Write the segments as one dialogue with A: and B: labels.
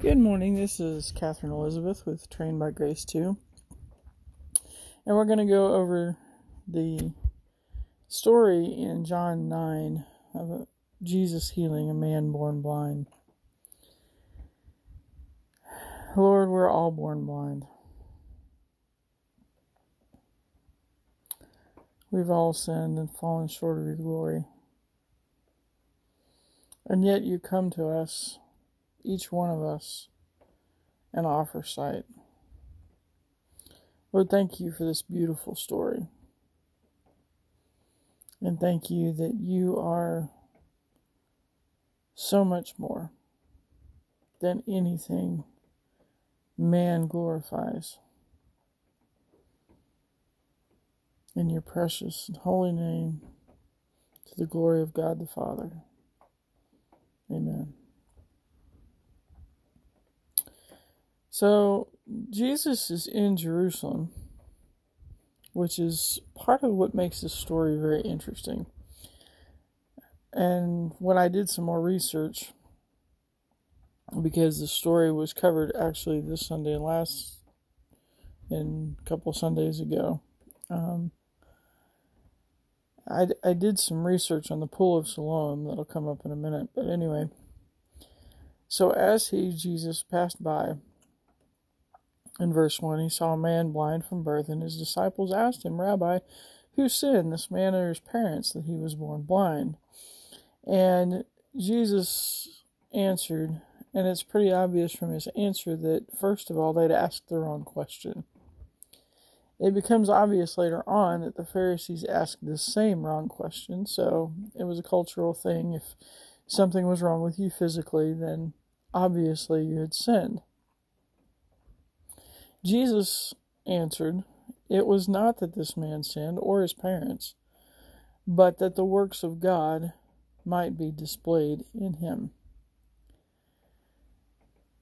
A: Good morning. This is Katherine Elizabeth with Trained by Grace 2. And we're going to go over the story in John 9 of Jesus healing a man born blind. Lord, we're all born blind. We've all sinned and fallen short of your glory. And yet you come to us each one of us and offer sight. Lord, thank you for this beautiful story. And thank you that you are so much more than anything man glorifies. In your precious and holy name, to the glory of God the Father. Amen. So Jesus is in Jerusalem, which is part of what makes this story very interesting. And when I did some more research, because the story was covered actually this Sunday and last, and a couple Sundays ago, um, I, I did some research on the Pool of Siloam that'll come up in a minute. But anyway, so as he, Jesus, passed by, in verse 1, he saw a man blind from birth, and his disciples asked him, Rabbi, who sinned, this man or his parents, that he was born blind? And Jesus answered, and it's pretty obvious from his answer that, first of all, they'd asked the wrong question. It becomes obvious later on that the Pharisees asked the same wrong question, so it was a cultural thing. If something was wrong with you physically, then obviously you had sinned. Jesus answered, It was not that this man sinned or his parents, but that the works of God might be displayed in him.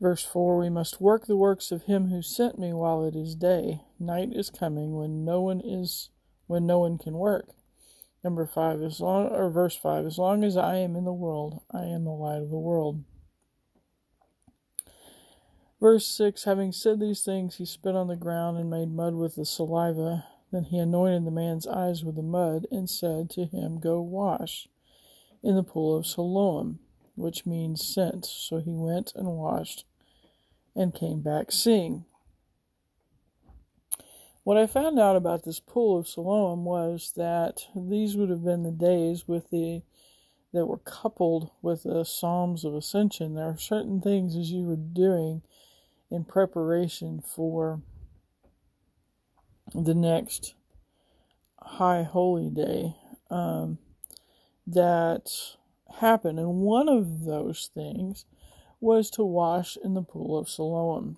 A: Verse 4 We must work the works of him who sent me while it is day. Night is coming when no one is when no one can work. Number 5 as long or verse 5 As long as I am in the world, I am the light of the world. Verse 6 Having said these things, he spit on the ground and made mud with the saliva. Then he anointed the man's eyes with the mud and said to him, Go wash in the pool of Siloam, which means sent. So he went and washed and came back seeing. What I found out about this pool of Siloam was that these would have been the days with the that were coupled with the Psalms of Ascension. There are certain things as you were doing in preparation for the next high holy day um, that happened. And one of those things was to wash in the pool of Siloam.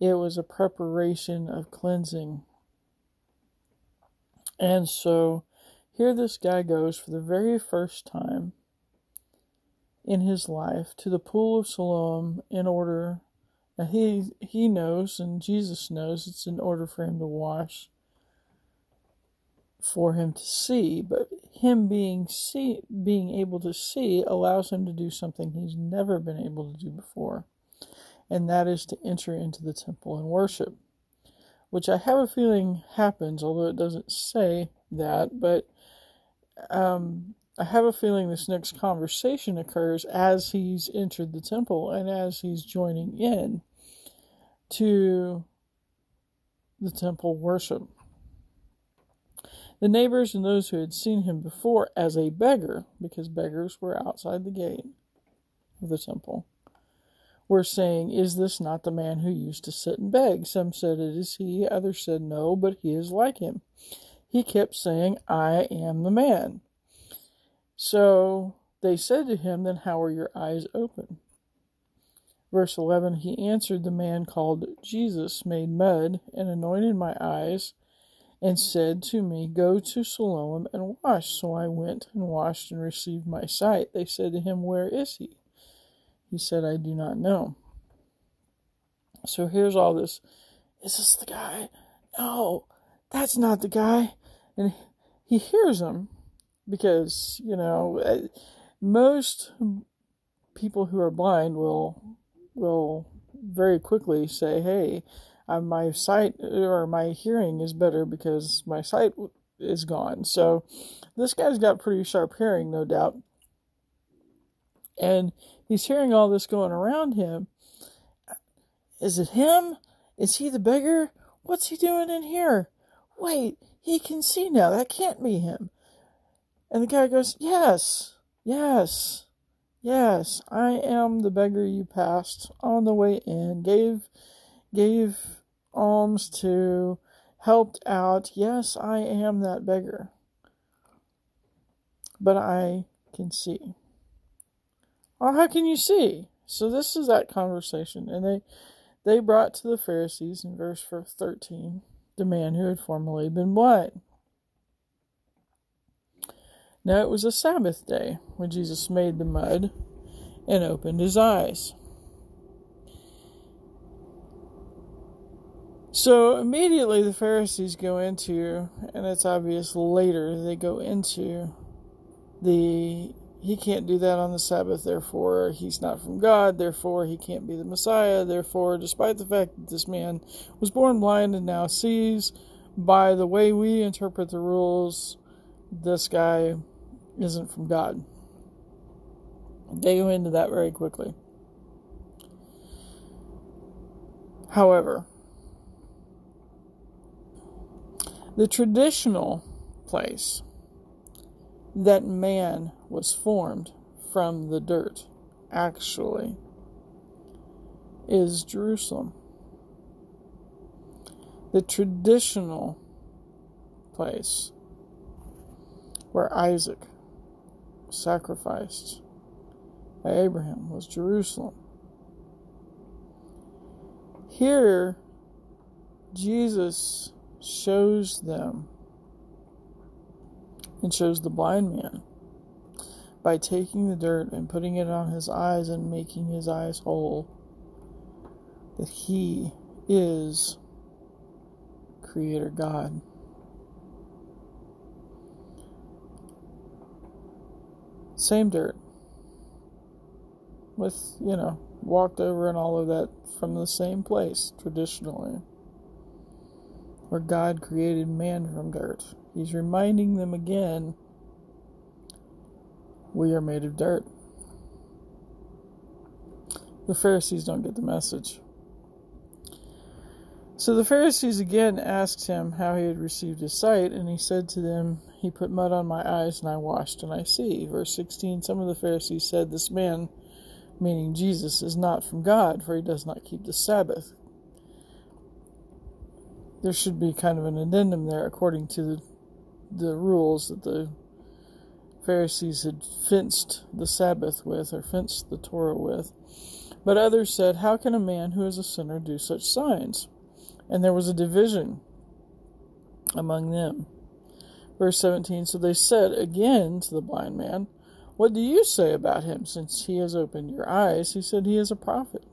A: It was a preparation of cleansing. And so here this guy goes for the very first time in his life to the pool of Siloam in order now he he knows and Jesus knows it's in order for him to wash for him to see, but him being see being able to see allows him to do something he's never been able to do before. And that is to enter into the temple and worship. Which I have a feeling happens, although it doesn't say that, but um, I have a feeling this next conversation occurs as he's entered the temple and as he's joining in to the temple worship. The neighbors and those who had seen him before as a beggar, because beggars were outside the gate of the temple, were saying, Is this not the man who used to sit and beg? Some said, It is he. Others said, No, but he is like him. He kept saying, I am the man. So they said to him, Then how are your eyes open? Verse 11 He answered the man called Jesus, made mud, and anointed my eyes, and said to me, Go to Siloam and wash. So I went and washed and received my sight. They said to him, Where is he? He said, I do not know. So here's all this. Is this the guy? No, that's not the guy. And he hears him because you know uh, most people who are blind will will very quickly say, "Hey, uh, my sight or my hearing is better because my sight is gone." So this guy's got pretty sharp hearing, no doubt, and he's hearing all this going around him. Is it him? Is he the beggar? What's he doing in here? Wait, he can see now. That can't be him. And the guy goes, Yes, yes. Yes, I am the beggar you passed on the way in, gave gave alms to, helped out. Yes, I am that beggar. But I can see. Oh, how can you see? So this is that conversation, and they they brought to the Pharisees in verse 13 the man who had formerly been blind. Now it was a Sabbath day when Jesus made the mud and opened his eyes. So immediately the Pharisees go into, and it's obvious later, they go into the he can't do that on the Sabbath, therefore he's not from God, therefore he can't be the Messiah, therefore, despite the fact that this man was born blind and now sees, by the way we interpret the rules, this guy isn't from God. They go into that very quickly. However, the traditional place that man was formed from the dirt actually is Jerusalem. The traditional place where Isaac sacrificed by Abraham was Jerusalem. Here, Jesus shows them and shows the blind man by taking the dirt and putting it on his eyes and making his eyes whole that he is Creator God. Same dirt. With, you know, walked over and all of that from the same place traditionally. Where God created man from dirt. He's reminding them again we are made of dirt. The Pharisees don't get the message. So the Pharisees again asked him how he had received his sight, and he said to them, He put mud on my eyes, and I washed, and I see. Verse 16 Some of the Pharisees said, This man, meaning Jesus, is not from God, for he does not keep the Sabbath. There should be kind of an addendum there, according to the, the rules that the Pharisees had fenced the Sabbath with, or fenced the Torah with. But others said, How can a man who is a sinner do such signs? And there was a division among them. Verse 17 So they said again to the blind man, What do you say about him, since he has opened your eyes? He said, He is a prophet.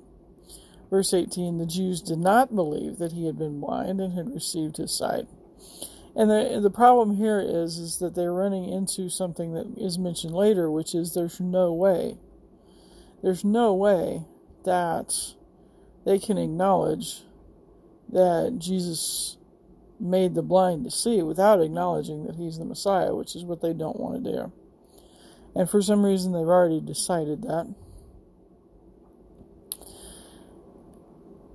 A: Verse 18 The Jews did not believe that he had been blind and had received his sight. And the the problem here is is that they're running into something that is mentioned later, which is there's no way. There's no way that they can acknowledge that Jesus made the blind to see without acknowledging that he's the Messiah, which is what they don't want to do. And for some reason, they've already decided that.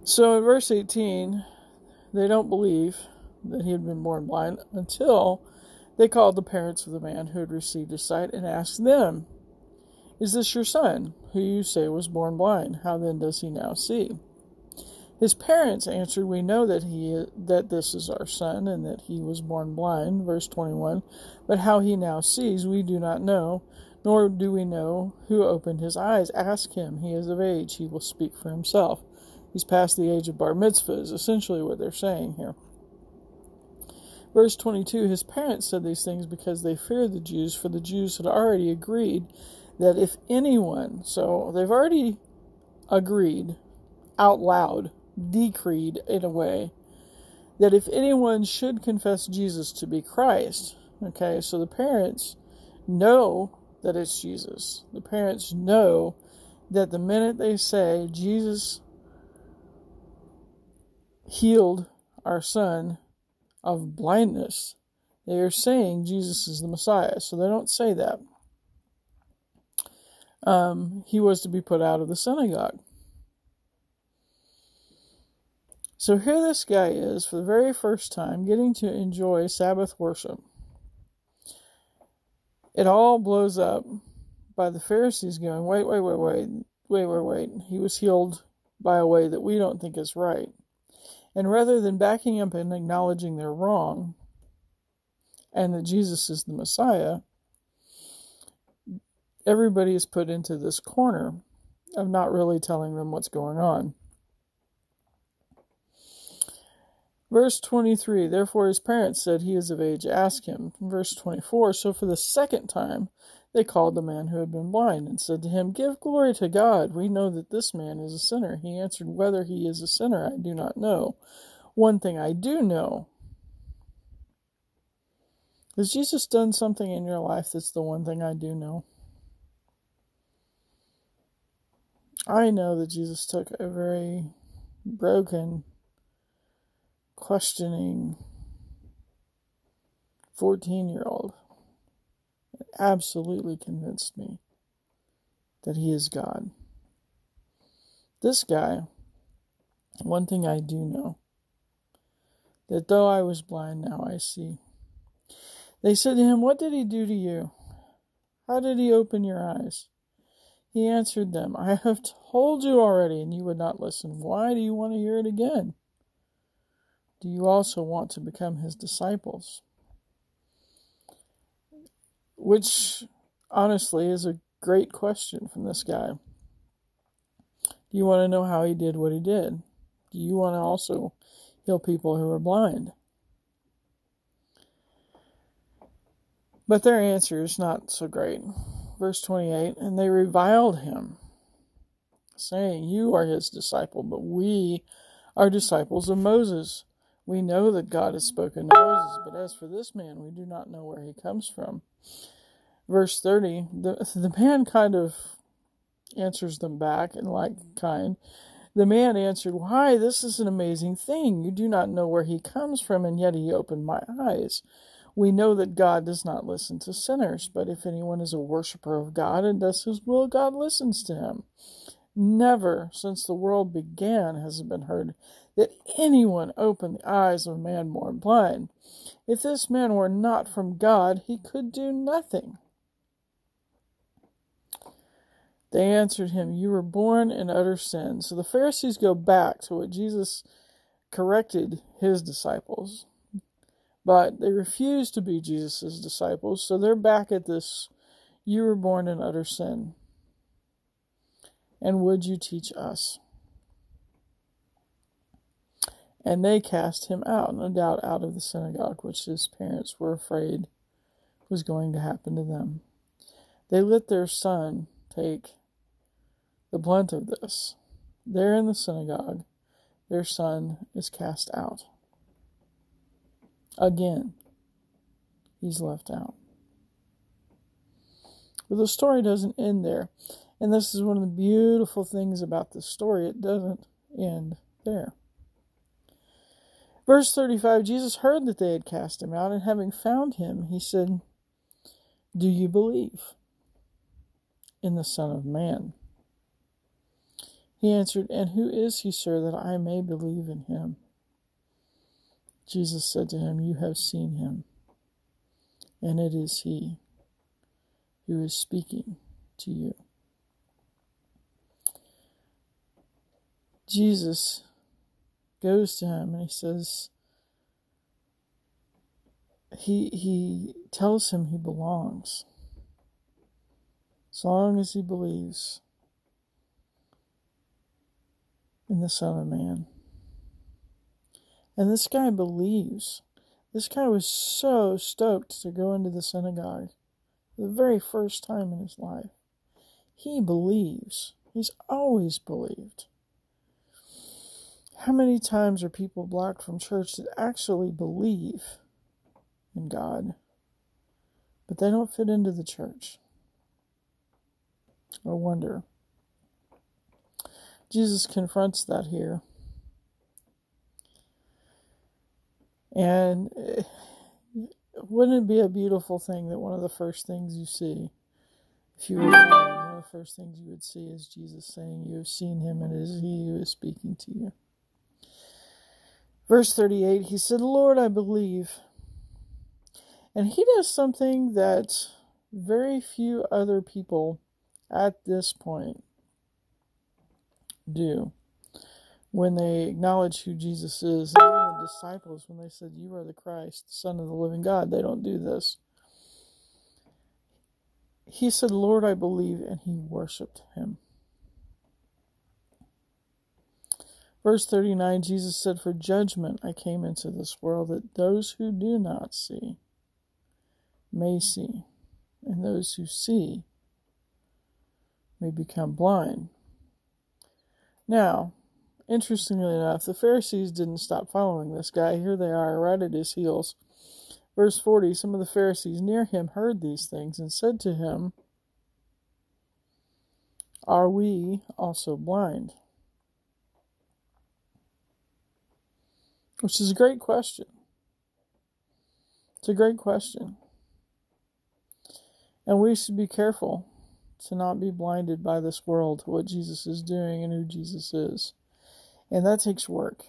A: So in verse 18, they don't believe that he had been born blind until they called the parents of the man who had received his sight and asked them, Is this your son, who you say was born blind? How then does he now see? His parents answered, We know that he that this is our son, and that he was born blind, verse twenty one, but how he now sees we do not know, nor do we know who opened his eyes. Ask him, he is of age, he will speak for himself. He's past the age of bar mitzvah, is essentially what they're saying here. Verse 22 His parents said these things because they feared the Jews, for the Jews had already agreed that if anyone, so they've already agreed out loud decreed in a way that if anyone should confess Jesus to be Christ, okay, so the parents know that it's Jesus. The parents know that the minute they say Jesus healed our son of blindness, they are saying Jesus is the Messiah. So they don't say that. Um, he was to be put out of the synagogue. So here this guy is for the very first time getting to enjoy Sabbath worship. It all blows up by the Pharisees going, wait, wait, wait, wait, wait, wait, wait. He was healed by a way that we don't think is right. And rather than backing up and acknowledging they're wrong and that Jesus is the Messiah, everybody is put into this corner of not really telling them what's going on. Verse 23 Therefore his parents said, He is of age, ask him. Verse 24 So for the second time they called the man who had been blind and said to him, Give glory to God. We know that this man is a sinner. He answered, Whether he is a sinner, I do not know. One thing I do know. Has Jesus done something in your life that's the one thing I do know? I know that Jesus took a very broken, questioning 14 year old absolutely convinced me that he is God. This guy, one thing I do know, that though I was blind, now I see. They said to him, What did he do to you? How did he open your eyes? He answered them, I have told you already, and you would not listen. Why do you want to hear it again? Do you also want to become his disciples? Which, honestly, is a great question from this guy. Do you want to know how he did what he did? Do you want to also heal people who are blind? But their answer is not so great. Verse 28 And they reviled him, saying, You are his disciple, but we are disciples of Moses. We know that God has spoken to Moses, but as for this man, we do not know where he comes from. Verse 30, the, the man kind of answers them back in like kind. The man answered, Why, this is an amazing thing. You do not know where he comes from, and yet he opened my eyes. We know that God does not listen to sinners, but if anyone is a worshiper of God and does his will, God listens to him. Never since the world began has it been heard that anyone opened the eyes of a man born blind. If this man were not from God, he could do nothing. They answered him, You were born in utter sin. So the Pharisees go back to what Jesus corrected his disciples. But they refuse to be Jesus' disciples, so they're back at this you were born in utter sin. And would you teach us? And they cast him out, no doubt out of the synagogue, which his parents were afraid was going to happen to them. They let their son take the blunt of this. There in the synagogue, their son is cast out. Again, he's left out. But the story doesn't end there. And this is one of the beautiful things about this story. It doesn't end there. Verse 35 Jesus heard that they had cast him out, and having found him, he said, Do you believe in the Son of Man? He answered, And who is he, sir, that I may believe in him? Jesus said to him, You have seen him, and it is he who is speaking to you. Jesus goes to him and he says, he he tells him he belongs. As long as he believes in the Son of Man. And this guy believes. This guy was so stoked to go into the synagogue for the very first time in his life. He believes. He's always believed. How many times are people blocked from church that actually believe in God, but they don't fit into the church? I wonder. Jesus confronts that here. And eh, wouldn't it be a beautiful thing that one of the first things you see, if you were one of the first things you would see is Jesus saying, You have seen him, and it is he who is speaking to you. Verse 38, he said, Lord, I believe. And he does something that very few other people at this point do when they acknowledge who Jesus is. Even the disciples, when they said, You are the Christ, Son of the living God, they don't do this. He said, Lord, I believe, and he worshiped him. Verse 39 Jesus said, For judgment I came into this world, that those who do not see may see, and those who see may become blind. Now, interestingly enough, the Pharisees didn't stop following this guy. Here they are, right at his heels. Verse 40 Some of the Pharisees near him heard these things and said to him, Are we also blind? Which is a great question. It's a great question. And we should be careful to not be blinded by this world to what Jesus is doing and who Jesus is. And that takes work.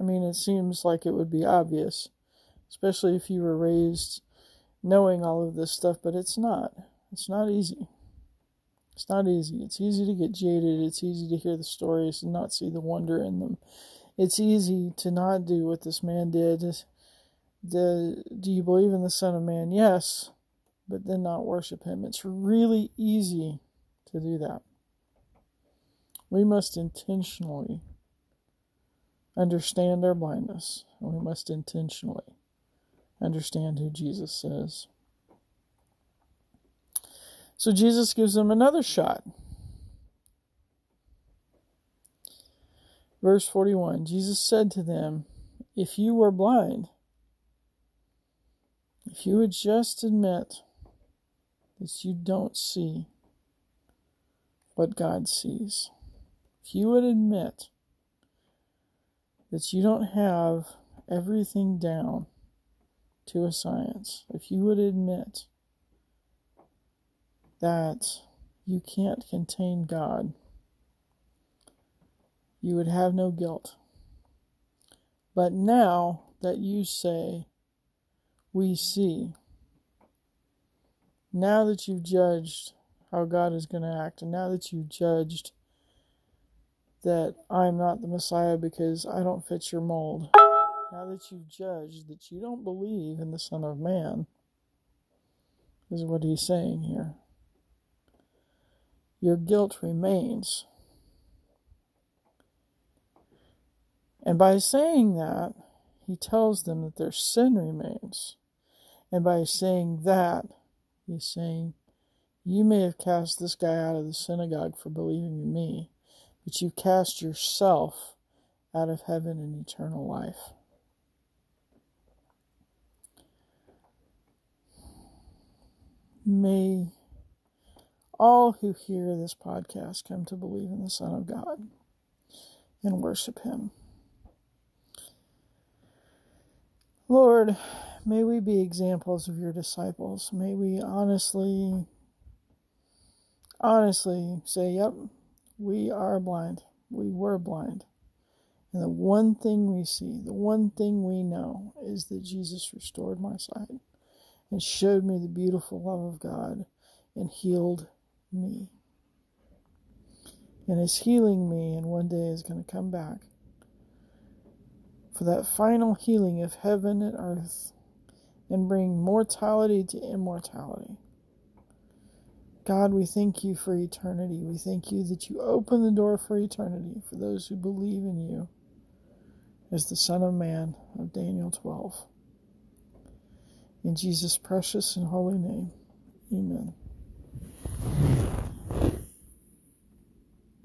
A: I mean, it seems like it would be obvious, especially if you were raised knowing all of this stuff, but it's not. It's not easy. It's not easy. It's easy to get jaded. It's easy to hear the stories and not see the wonder in them. It's easy to not do what this man did. The, do you believe in the Son of Man? Yes but then not worship Him. It's really easy to do that. We must intentionally understand our blindness, and we must intentionally understand who Jesus is. So Jesus gives them another shot. Verse 41 Jesus said to them, If you were blind, if you would just admit that you don't see what God sees. If you would admit that you don't have everything down to a science, if you would admit that you can't contain God, you would have no guilt. But now that you say, we see, now that you've judged how God is going to act, and now that you've judged that I'm not the Messiah because I don't fit your mold, now that you've judged that you don't believe in the Son of Man, is what he's saying here. Your guilt remains. And by saying that, he tells them that their sin remains. And by saying that, He's saying, You may have cast this guy out of the synagogue for believing in me, but you cast yourself out of heaven and eternal life. May all who hear this podcast come to believe in the Son of God and worship Him. Lord, May we be examples of your disciples. May we honestly, honestly say, yep, we are blind. We were blind. And the one thing we see, the one thing we know is that Jesus restored my sight and showed me the beautiful love of God and healed me. And is healing me, and one day is going to come back for that final healing of heaven and earth and bring mortality to immortality. God, we thank you for eternity. We thank you that you open the door for eternity for those who believe in you as the Son of Man of Daniel 12. In Jesus' precious and holy name, amen.